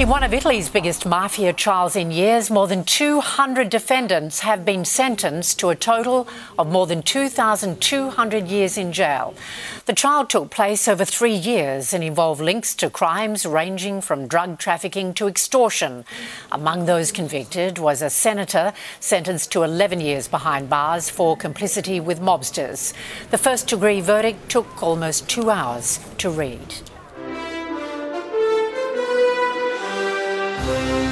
In one of Italy's biggest mafia trials in years, more than 200 defendants have been sentenced to a total of more than 2,200 years in jail. The trial took place over three years and involved links to crimes ranging from drug trafficking to extortion. Among those convicted was a senator sentenced to 11 years behind bars for complicity with mobsters. The first degree verdict took almost two hours to read. Thank you.